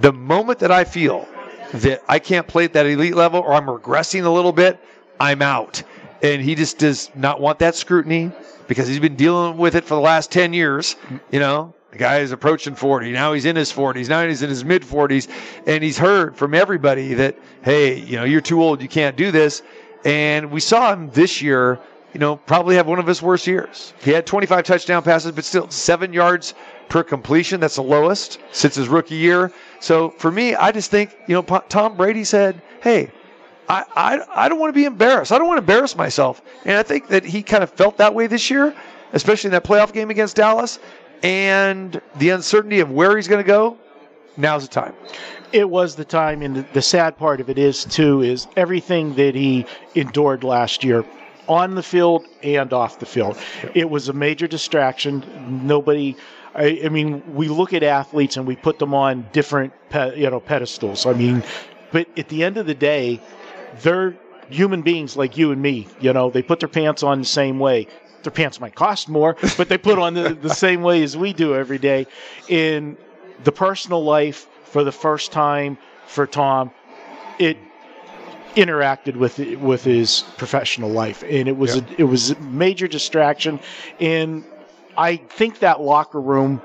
the moment that I feel that I can't play at that elite level or I'm regressing a little bit, I'm out. And he just does not want that scrutiny because he's been dealing with it for the last 10 years. You know, the guy is approaching 40. Now he's in his 40s. Now he's in his mid 40s. And he's heard from everybody that, hey, you know, you're too old. You can't do this. And we saw him this year you know, probably have one of his worst years. He had 25 touchdown passes, but still seven yards per completion. That's the lowest since his rookie year. So for me, I just think, you know, Tom Brady said, hey, I, I, I don't want to be embarrassed. I don't want to embarrass myself. And I think that he kind of felt that way this year, especially in that playoff game against Dallas. And the uncertainty of where he's going to go, now's the time. It was the time, and the, the sad part of it is too is everything that he endured last year on the field and off the field. It was a major distraction. Nobody. I, I, mean, we look at athletes and we put them on different, pe- you know, pedestals. I mean, but at the end of the day, they're human beings like you and me. You know, they put their pants on the same way. Their pants might cost more, but they put on the, the same way as we do every day. In the personal life, for the first time for Tom, it interacted with with his professional life, and it was yeah. a, it was a major distraction. And I think that locker room,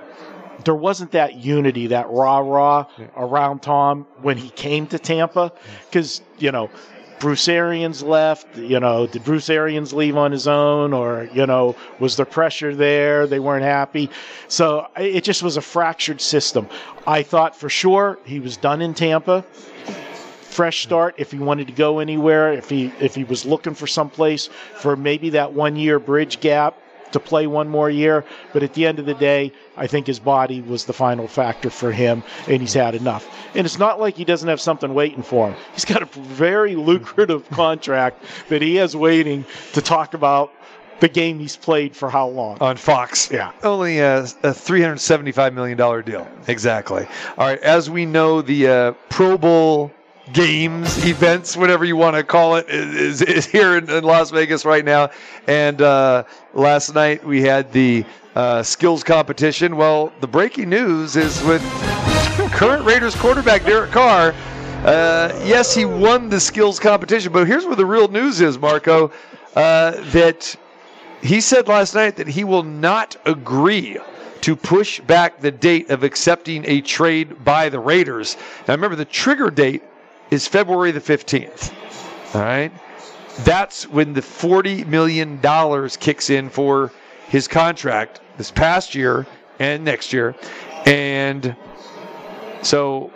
there wasn't that unity, that rah rah yeah. around Tom when he came to Tampa, because you know. Bruce Arians left. You know, did Bruce Arians leave on his own, or you know, was there pressure there? They weren't happy, so it just was a fractured system. I thought for sure he was done in Tampa fresh start if he wanted to go anywhere, if he if he was looking for some place for maybe that one year bridge gap to play one more year. But at the end of the day, I think his body was the final factor for him, and he's had enough. And it's not like he doesn't have something waiting for him. He's got a very lucrative contract that he has waiting to talk about the game he's played for how long on Fox. Yeah, only a, a three hundred seventy-five million dollar deal. Exactly. All right, as we know, the uh, Pro Bowl games, events, whatever you want to call it, is, is here in, in, Las Vegas right now. And uh, last night we had the uh, skills competition. Well, the breaking news is with current Raiders quarterback Derek Carr. Uh, yes, he won the skills competition, but here's where the real news is, Marco. Uh, that he said last night that he will not agree to push back the date of accepting a trade by the Raiders. Now, remember, the trigger date is February the 15th. All right. That's when the $40 million kicks in for his contract this past year and next year. And so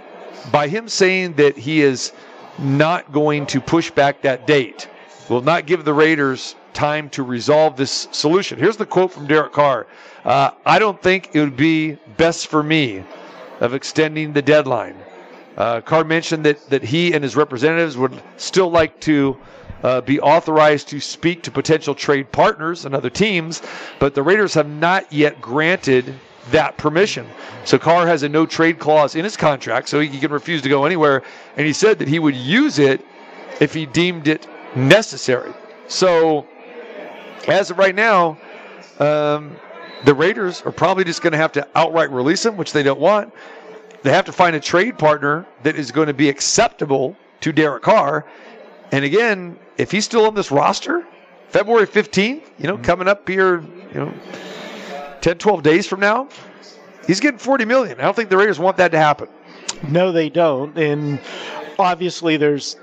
by him saying that he is not going to push back that date, will not give the Raiders time to resolve this solution. Here's the quote from Derek Carr uh, I don't think it would be best for me of extending the deadline. Uh, Carr mentioned that, that he and his representatives would still like to uh, be authorized to speak to potential trade partners and other teams, but the Raiders have not yet granted that permission. So Carr has a no trade clause in his contract, so he can refuse to go anywhere. And he said that he would use it if he deemed it necessary. So, as of right now, um, the Raiders are probably just going to have to outright release him, which they don't want. They have to find a trade partner that is going to be acceptable to Derek Carr. And again, if he's still on this roster, February 15th, you know, mm-hmm. coming up here, you know, 10, 12 days from now, he's getting 40 million. I don't think the Raiders want that to happen. No, they don't. And obviously, there's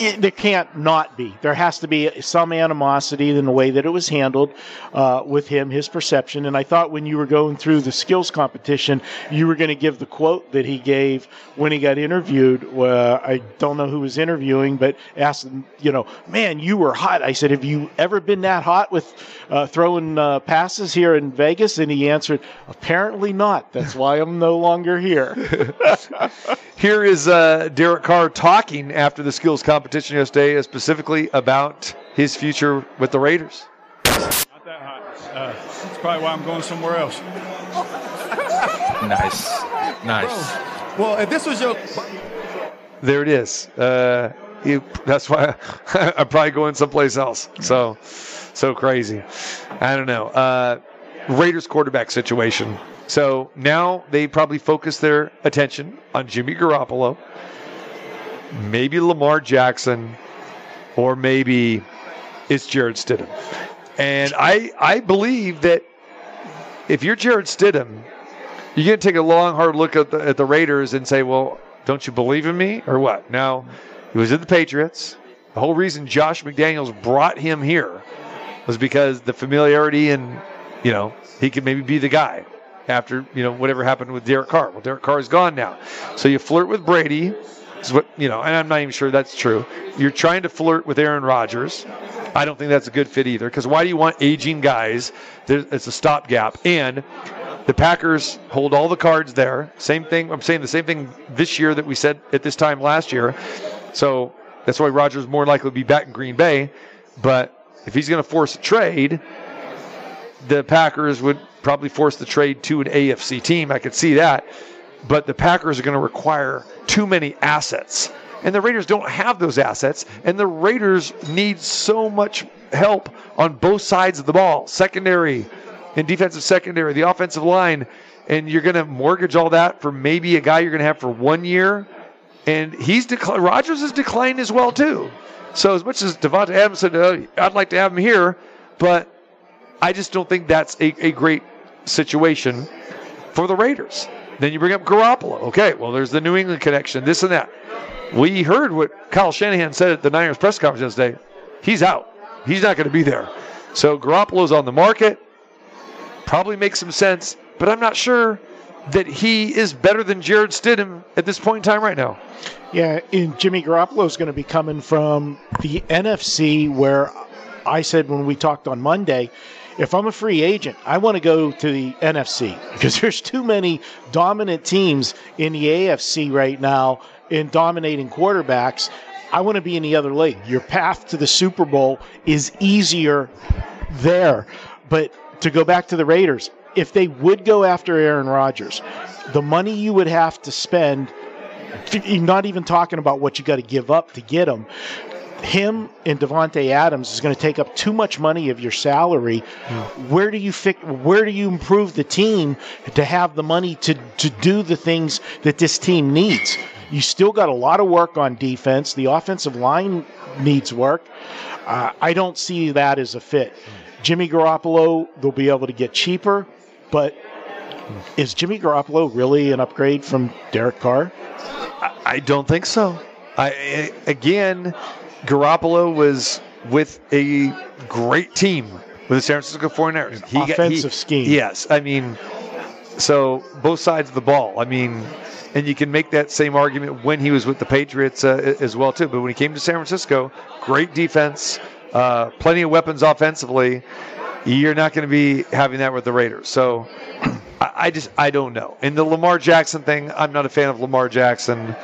it, there can't not be. There has to be some animosity in the way that it was handled uh, with him, his perception. And I thought when you were going through the skills competition, you were going to give the quote that he gave when he got interviewed. Uh, I don't know who was interviewing, but asked him, you know, man, you were hot. I said, have you ever been that hot with uh, throwing uh, passes here in Vegas? And he answered, apparently not. That's why I'm no longer here. here is uh, Derek Carr talking after the skills competition competition yesterday, uh, specifically about his future with the Raiders. Not that hot. Uh, that's probably why I'm going somewhere else. nice, nice. Bro, well, if this was your, there it is. Uh, you, that's why I, I'm probably going someplace else. So, so crazy. I don't know. Uh, Raiders quarterback situation. So now they probably focus their attention on Jimmy Garoppolo maybe Lamar Jackson, or maybe it's Jarrett Stidham. And I I believe that if you're Jarrett Stidham, you're going to take a long, hard look at the, at the Raiders and say, well, don't you believe in me or what? Now, he was in the Patriots. The whole reason Josh McDaniels brought him here was because the familiarity and you know he could maybe be the guy after you know whatever happened with Derek Carr. Well, Derek Carr is gone now, so you flirt with Brady. Is what you know, and I'm not even sure that's true. You're trying to flirt with Aaron Rodgers. I don't think that's a good fit either. Because why do you want aging guys? It's a stopgap, and the Packers hold all the cards there. Same thing. I'm saying the same thing this year that we said at this time last year. So that's why Rodgers more likely to be back in Green Bay. But if he's going to force a trade, the Packers would probably force the trade to an AFC team. I could see that. But the Packers are going to require too many assets. And the Raiders don't have those assets. And the Raiders need so much help on both sides of the ball secondary and defensive secondary, the offensive line. And you're going to mortgage all that for maybe a guy you're going to have for one year. And he's declined. Rodgers has declined as well, too. So as much as Davante Adams said, oh, I'd like to have him here, but I just don't think that's a, a great situation for the Raiders. Then you bring up Garoppolo. Okay, well, there's the New England connection, this and that. We heard what Kyle Shanahan said at the Niners press conference yesterday. He's out. He's not going to be there. So Garoppolo's on the market. Probably makes some sense, but I'm not sure that he is better than Jarrett Stidham at this point in time right now. Yeah, and Jimmy Garoppolo is going to be coming from the NFC, where I said when we talked on Monday, if I'm a free agent, I want to go to the NFC because there's too many dominant teams in the AFC right now in dominating quarterbacks. I want to be in the other league. Your path to the Super Bowl is easier there. But to go back to the Raiders, if they would go after Aaron Rodgers, the money you would have to spend, not even talking about what you got to give up to get him, him and Davante Adams is going to take up too much money of your salary. Where do you fix, Where do you improve the team to have the money to to do the things that this team needs? You still got a lot of work on defense. The offensive line needs work. Uh, I don't see that as a fit. Jimmy Garoppolo, they'll be able to get cheaper, but is Jimmy Garoppolo really an upgrade from Derek Carr? I, I don't think so. I again, Garoppolo was with a great team with the San Francisco 49ers. He Offensive got, he, scheme. Yes. I mean, so both sides of the ball. I mean, and you can make that same argument when he was with the Patriots uh, as well too. But when he came to San Francisco, great defense, uh, plenty of weapons offensively. You're not going to be having that with the Raiders. So I, I just I don't know. And the Lamar Jackson thing, I'm not a fan of Lamar Jackson.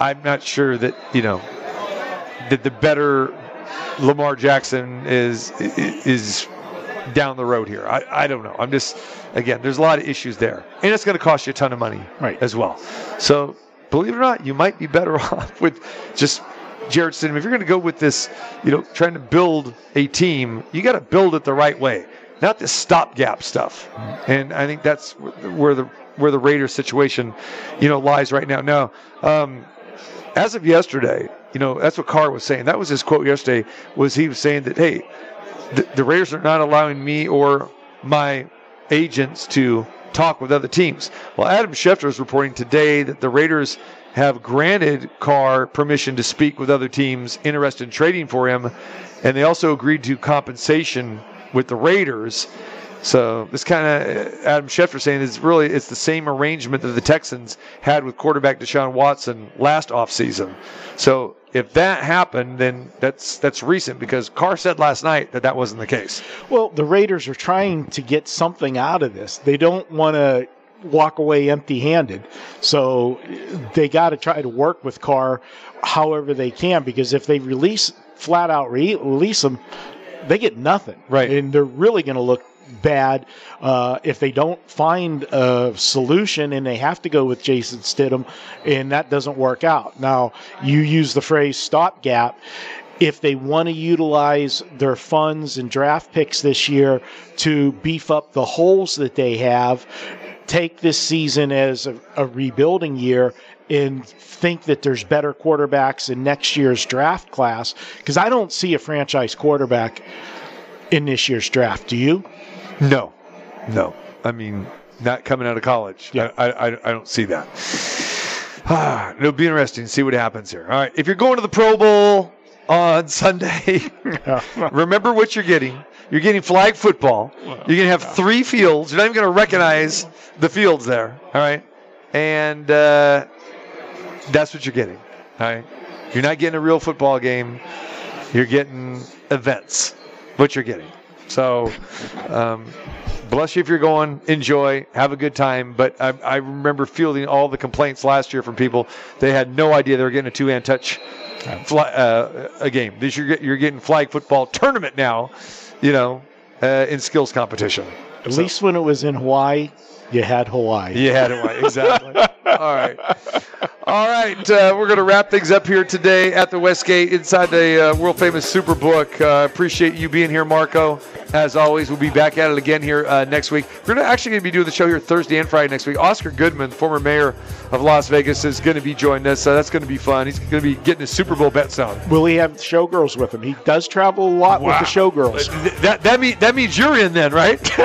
I'm not sure that you know that the better Lamar Jackson is is down the road here. I, I don't know. I'm just again, there's a lot of issues there, and it's going to cost you a ton of money right. as well. So believe it or not, you might be better off with just Jarrett Stidham. If you're going to go with this, you know, trying to build a team, you got to build it the right way, not this stopgap stuff. And I think that's where the where the Raiders situation, you know, lies right now. Now, um, as of yesterday, you know, that's what Carr was saying. That was his quote yesterday. Was he was saying that hey, the, the Raiders are not allowing me or my agents to talk with other teams. Well, Adam Schefter is reporting today that the Raiders have granted Carr permission to speak with other teams interested in trading for him, and they also agreed to compensation with the Raiders. So this kind of Adam Schefter saying is really it's the same arrangement that the Texans had with quarterback Deshaun Watson last offseason. So if that happened, then that's that's recent because Carr said last night that that wasn't the case. Well, the Raiders are trying to get something out of this. They don't want to walk away empty-handed, so they got to try to work with Carr however they can because if they release flat out re- release them, they get nothing. Right, and they're really going to look bad uh, if they don't find a solution and they have to go with Jason Stidham and that doesn't work out. Now, you use the phrase stopgap. If they want to utilize their funds and draft picks this year to beef up the holes that they have, take this season as a, a rebuilding year and think that there's better quarterbacks in next year's draft class because I don't see a franchise quarterback in this year's draft. Do you? No, no. I mean, not coming out of college. Yeah. I, I, I don't see that. Ah, it'll be interesting to see what happens here. All right. If you're going to the Pro Bowl, on Sunday. Remember what you're getting. You're getting flag football. You're going to have three fields. You're not even going to recognize the fields there. All right. And uh, that's what you're getting. All right. You're not getting a real football game. You're getting events. What you're getting. So, um, bless you if you're going. Enjoy. Have a good time. But I, I remember fielding all the complaints last year from people. They had no idea they were getting a two-hand touch fly, uh, a game. This you're, you're getting flag football tournament now. You know, uh, in skills competition. At least when it was in Hawaii, you had Hawaii. You had right. Exactly. All right. All right. Uh, we're going to wrap things up here today at the Westgate inside the uh, world famous Superbook. Uh, appreciate you being here, Marco. As always, we'll be back at it again here uh, next week. We're gonna actually going to be doing the show here Thursday and Friday next week. Oscar Goodman, former mayor of Las Vegas, is going to be joining us. So that's going to be fun. He's going to be getting his Super Bowl bets on. Will he have showgirls with him? He does travel a lot with the showgirls. Th- That that mean that means you're in then, right?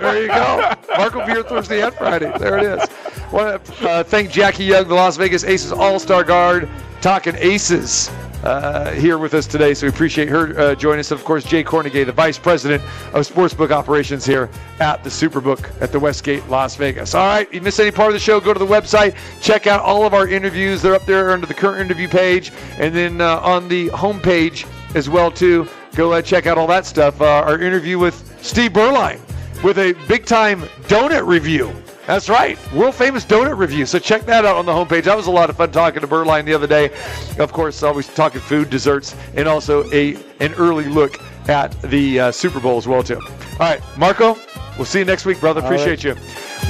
there you go. Mark will be here Thursday and Friday. There it is. Want to uh, thank Jackie Young, the Las Vegas Aces All Star Guard, talking Aces. Uh, here with us today, so we appreciate her uh, joining us. Of course, Jay Kornegay, the Vice President of Sportsbook Operations here at the Superbook at the Westgate, Las Vegas. All right, if you missed any part of the show, go to the website, check out all of our interviews. They're up there under the current interview page, and then uh, on the homepage as well too. Go uh, check out all that stuff. Uh, our interview with Steve Berline with a big time donut review. That's right, world famous donut review. So check that out on the homepage. That was a lot of fun talking to Berline the other day. Of course, always talking food, desserts, and also a an early look at the uh, Super Bowl as well too. All right, Marco, we'll see you next week, brother. Appreciate you.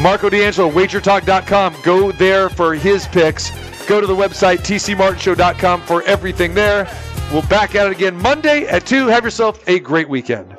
Marco D'Angelo, WagerTalk.com. Go there for his picks. Go to the website tcmartinshow.com for everything there. We'll back at it again Monday at two. Have yourself a great weekend.